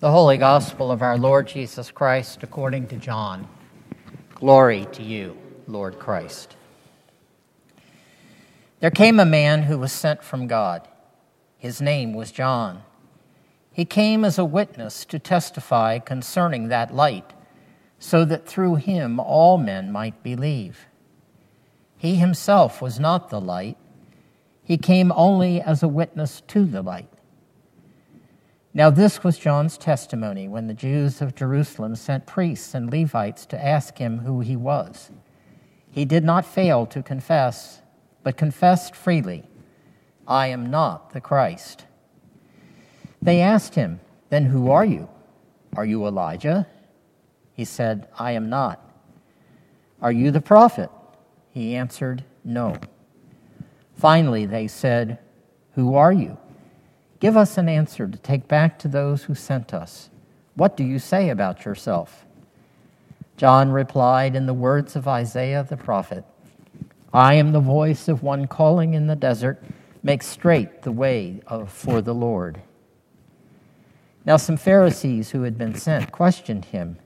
The Holy Gospel of our Lord Jesus Christ according to John. Glory to you, Lord Christ. There came a man who was sent from God. His name was John. He came as a witness to testify concerning that light, so that through him all men might believe. He himself was not the light, he came only as a witness to the light. Now, this was John's testimony when the Jews of Jerusalem sent priests and Levites to ask him who he was. He did not fail to confess, but confessed freely, I am not the Christ. They asked him, Then who are you? Are you Elijah? He said, I am not. Are you the prophet? He answered, No. Finally, they said, Who are you? Give us an answer to take back to those who sent us. What do you say about yourself? John replied in the words of Isaiah the prophet I am the voice of one calling in the desert, make straight the way of, for the Lord. Now, some Pharisees who had been sent questioned him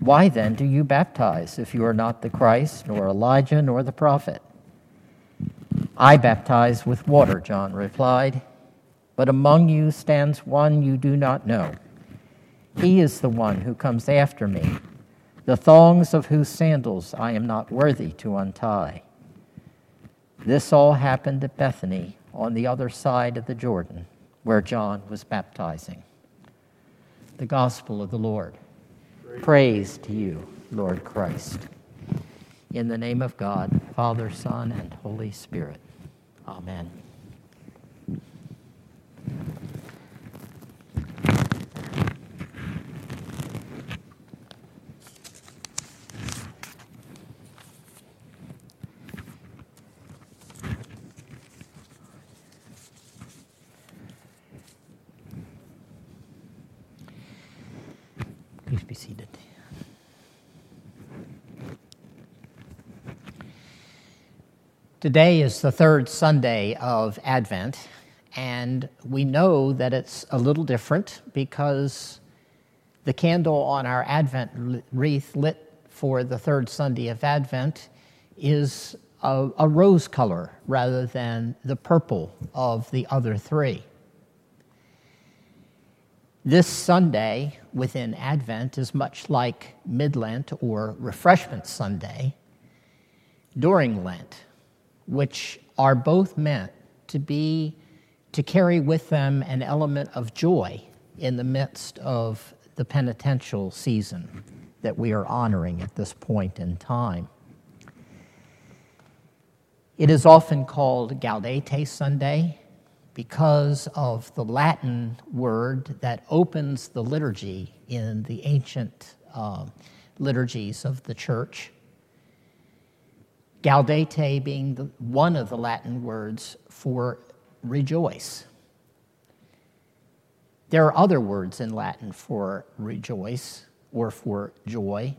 Why then do you baptize if you are not the Christ, nor Elijah, nor the prophet? I baptize with water, John replied but among you stands one you do not know. He is the one who comes after me, the thongs of whose sandals I am not worthy to untie. This all happened at Bethany on the other side of the Jordan, where John was baptizing. The Gospel of the Lord. Praise, Praise to you, Lord Christ. In the name of God, Father, Son, and Holy Spirit. Amen. Be seated. Today is the third Sunday of Advent, and we know that it's a little different because the candle on our Advent wreath lit for the third Sunday of Advent is a, a, rose color rather than the purple of the other three. This Sunday within Advent is much like Mid-Lent or Refreshment Sunday during Lent, which are both meant to be to carry with them an element of joy in the midst of the penitential season that we are honoring at this point in time. It is often called Gaudete Sunday because of the Latin word that opens the liturgy in the ancient uh, liturgies of the church. Gaudete being the, one of the Latin words for rejoice. There are other words in Latin for rejoice or for joy,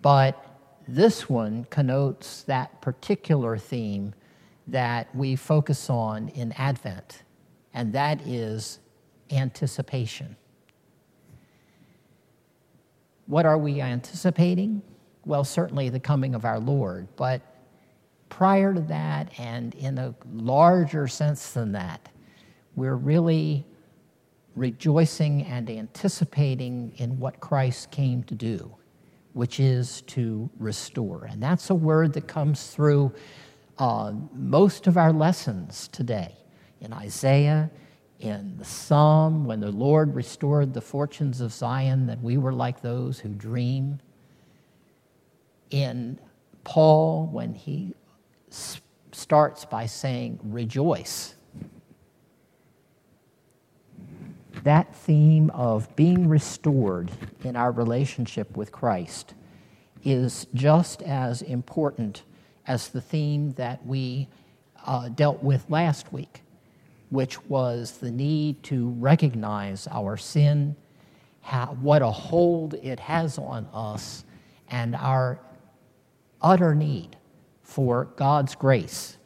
but this one connotes that particular theme that we focus on in Advent, and that is anticipation. What are we anticipating? Well, certainly the coming of our Lord, but prior to that, and in a larger sense than that, we're really rejoicing and anticipating in what Christ came to do, which is to restore. And that's a word that comes through uh, most of our lessons today in Isaiah, in the Psalm, when the Lord restored the fortunes of Zion, that we were like those who dream. In Paul, when he starts by saying, rejoice. That theme of being restored in our relationship with Christ is just as important as the theme that we uh, dealt with last week, which was the need to recognize our sin, how, what a hold it has on us, and our utter need for God's grace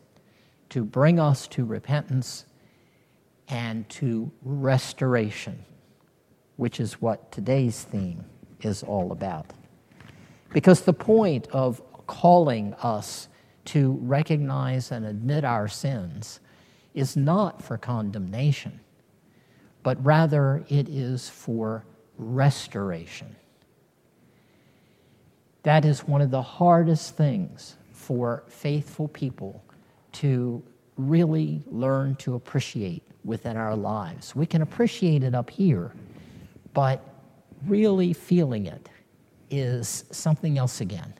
to bring us to repentance and to restoration which is what today's theme is all about. Because the point of calling us to recognize and admit our sins is not for condemnation, but rather it is for restoration. That is one of the hardest things for faithful people to really learn to appreciate within our lives. We can appreciate it up here, but really feeling it is something else again.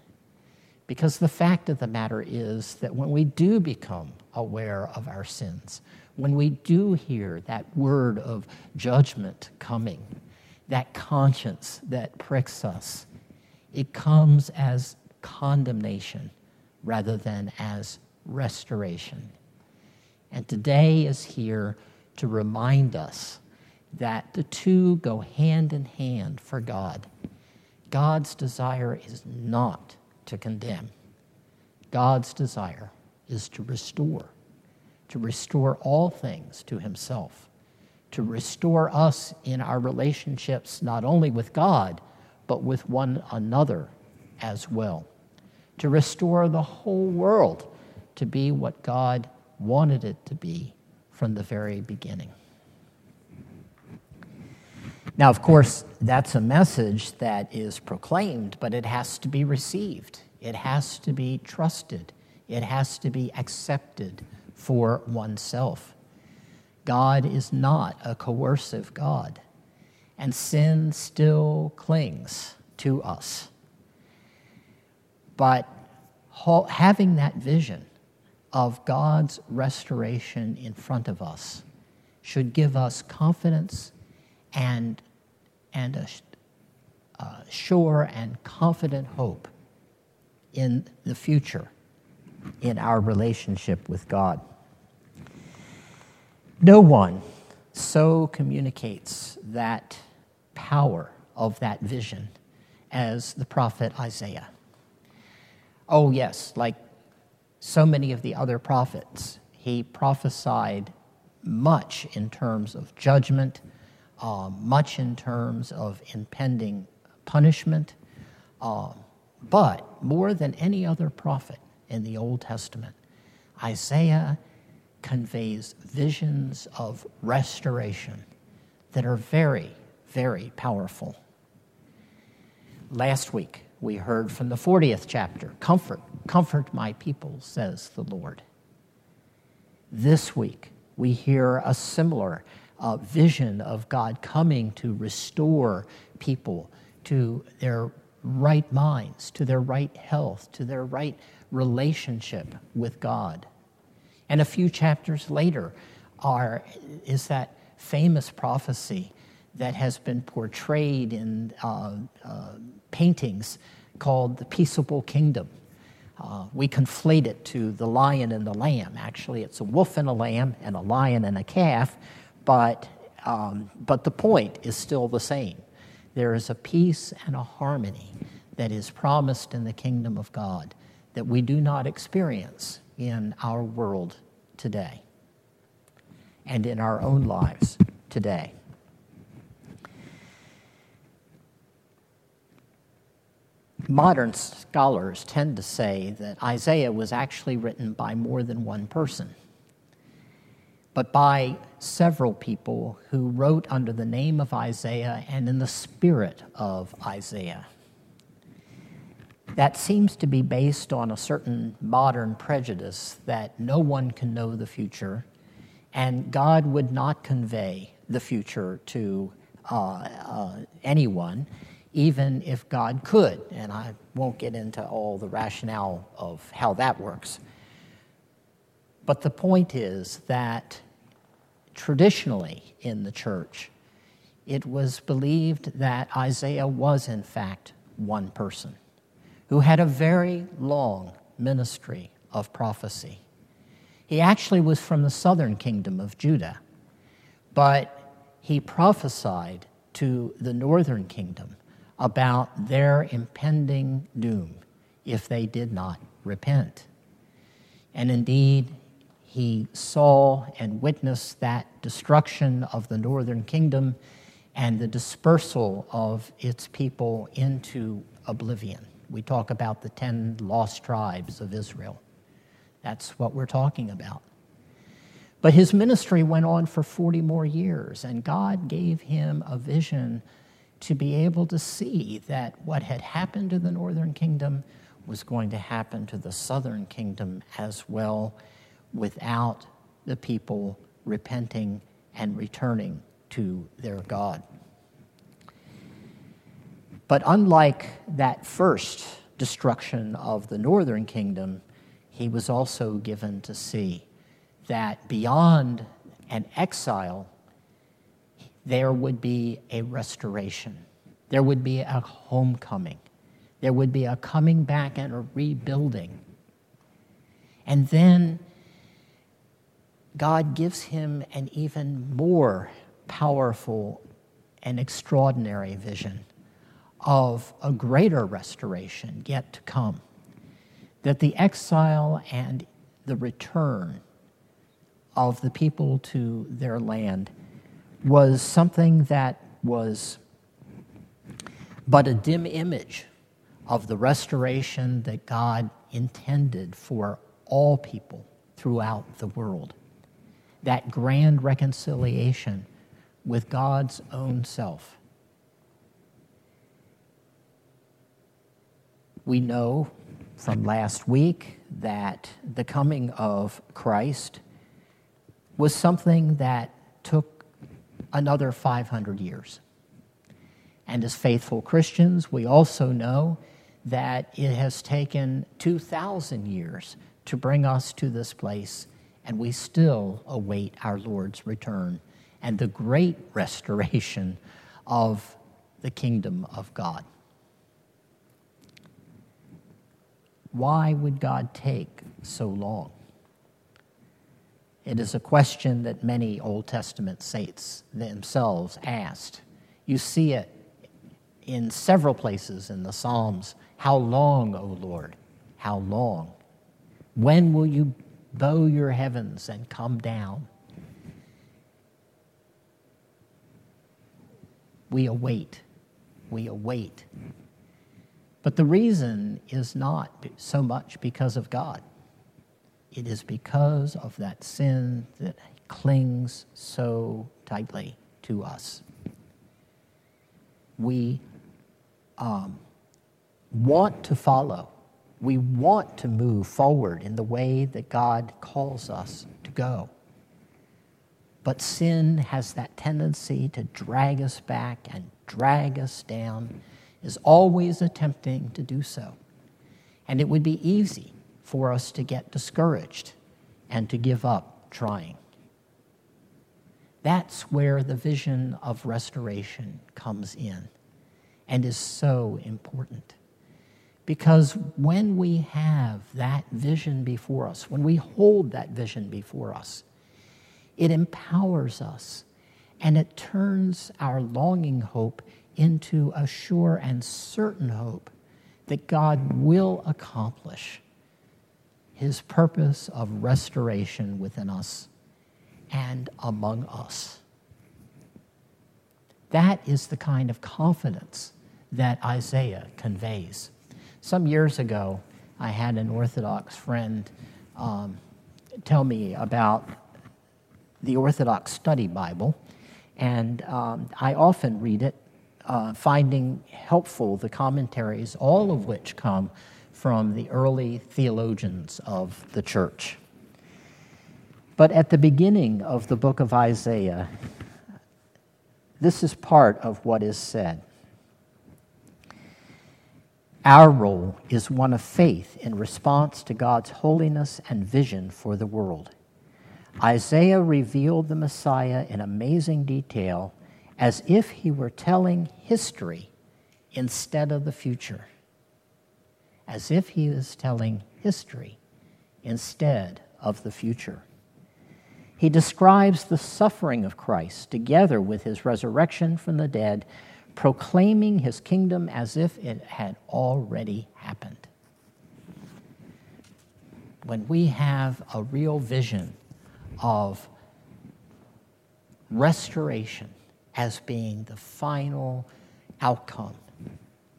Because the fact of the matter is that when we do become aware of our sins, when we do hear that word of judgment coming, that conscience that pricks us, it comes as condemnation rather than as restoration. And today is here to remind us that the two go hand in hand for God. God's desire is not to condemn, God's desire is to restore, to restore all things to Himself, to restore us in our relationships not only with God, but with one another as well, to restore the whole world to be what God wanted it to be from the very beginning. Now, of course, that's a message that is proclaimed, but it has to be received. It has to be trusted. It has to be accepted for oneself. God is not a coercive God, and sin still clings to us. But having that vision of God's restoration in front of us should give us confidence and, and a, a sure and confident hope in the future in our relationship with God. No one so communicates that power of that vision as the prophet Isaiah. Oh, yes, like so many of the other prophets. He prophesied much in terms of judgment, uh, much in terms of impending punishment, uh, but more than any other prophet in the Old Testament, Isaiah conveys visions of restoration that are very, very powerful. Last week, we heard from the 40th chapter Comfort, comfort my people, says the Lord. This week, we hear a similar uh, vision of God coming to restore people to their right minds, to their right health, to their right relationship with God. And a few chapters later are, is that famous prophecy that has been portrayed in uh, uh, paintings called The Peaceable Kingdom. Uh, we conflate it to the lion and the lamb. Actually, it's a wolf and a lamb, and a lion and a calf, but, um, but the point is still the same. There is a peace and a harmony that is promised in the kingdom of God that we do not experience in our world today and in our own lives today. modern scholars tend to say that Isaiah was actually written by more than one person, but by several people who wrote under the name of Isaiah and in the spirit of Isaiah. That seems to be based on a certain modern prejudice that no one can know the future, and God would not convey the future to uh, uh, anyone even if God could. And I won't get into all the rationale of how that works. But the point is that traditionally in the church, it was believed that Isaiah was, in fact, one person who had a very long ministry of prophecy. He actually was from the southern kingdom of Judah, but he prophesied to the northern kingdom about their impending doom if they did not repent. And indeed, he saw and witnessed that destruction of the northern kingdom and the dispersal of its people into oblivion. We talk about the 10 lost tribes of Israel. That's what we're talking about. But his ministry went on for 40 more years, and God gave him a vision to be able to see that what had happened to the northern kingdom was going to happen to the southern kingdom as well without the people repenting and returning to their God. But unlike that first destruction of the northern kingdom, he was also given to see that beyond an exile, there would be a restoration. There would be a homecoming. There would be a coming back and a rebuilding. And then God gives him an even more powerful and extraordinary vision of a greater restoration yet to come. That the exile and the return of the people to their land was something that was but a dim image of the restoration that God intended for all people throughout the world. That grand reconciliation with God's own self. We know from last week that the coming of Christ was something that took another 500 years. And as faithful Christians, we also know that it has taken 2,000 years to bring us to this place, and we still await our Lord's return and the great restoration of the kingdom of God. Why would God take so long? It is a question that many Old Testament saints themselves asked. You see it in several places in the Psalms. How long, O Lord? How long? When will you bow your heavens and come down? We await. We await. But the reason is not so much because of God. It is because of that sin that clings so tightly to us. We um, want to follow, we want to move forward in the way that God calls us to go. But sin has that tendency to drag us back and drag us down, is always attempting to do so. And it would be easy for us to get discouraged and to give up trying. That's where the vision of restoration comes in and is so important. Because when we have that vision before us, when we hold that vision before us, it empowers us and it turns our longing hope into a sure and certain hope that God will accomplish his purpose of restoration within us and among us. That is the kind of confidence that Isaiah conveys. Some years ago, I had an Orthodox friend um, tell me about the Orthodox Study Bible, and um, I often read it, uh, finding helpful the commentaries, all of which come from the early theologians of the church. But at the beginning of the book of Isaiah, this is part of what is said. Our role is one of faith in response to God's holiness and vision for the world. Isaiah revealed the Messiah in amazing detail as if he were telling history instead of the future. As if he was telling history instead of the future. He describes the suffering of Christ together with his resurrection from the dead, proclaiming his kingdom as if it had already happened. When we have a real vision of restoration as being the final outcome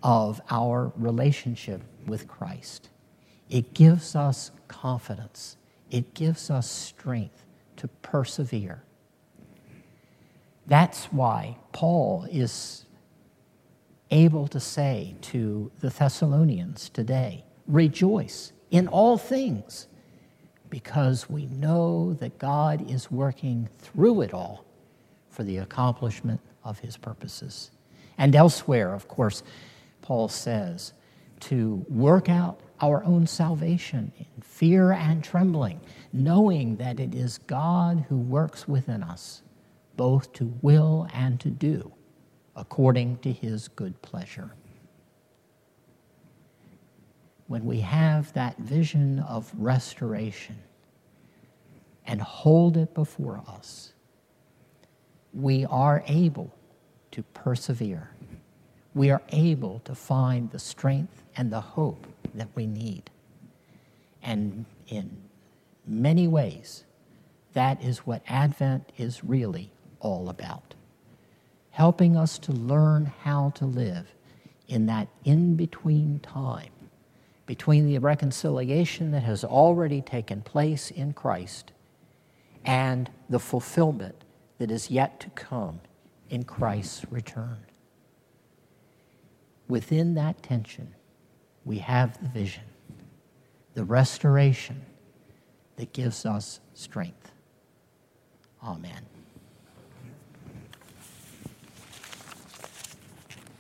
of our relationship with Christ. It gives us confidence, it gives us strength to persevere. That's why Paul is able to say to the Thessalonians today rejoice in all things because we know that God is working through it all for the accomplishment of his purposes. And elsewhere, of course, Paul says to work out our own salvation in fear and trembling, knowing that it is God who works within us, both to will and to do, according to his good pleasure. When we have that vision of restoration and hold it before us, we are able to persevere. We are able to find the strength and the hope that we need. And in many ways, that is what Advent is really all about. Helping us to learn how to live in that in between time between the reconciliation that has already taken place in Christ and the fulfillment that is yet to come in Christ's return. Within that tension, we have the vision, the restoration that gives us strength. Amen.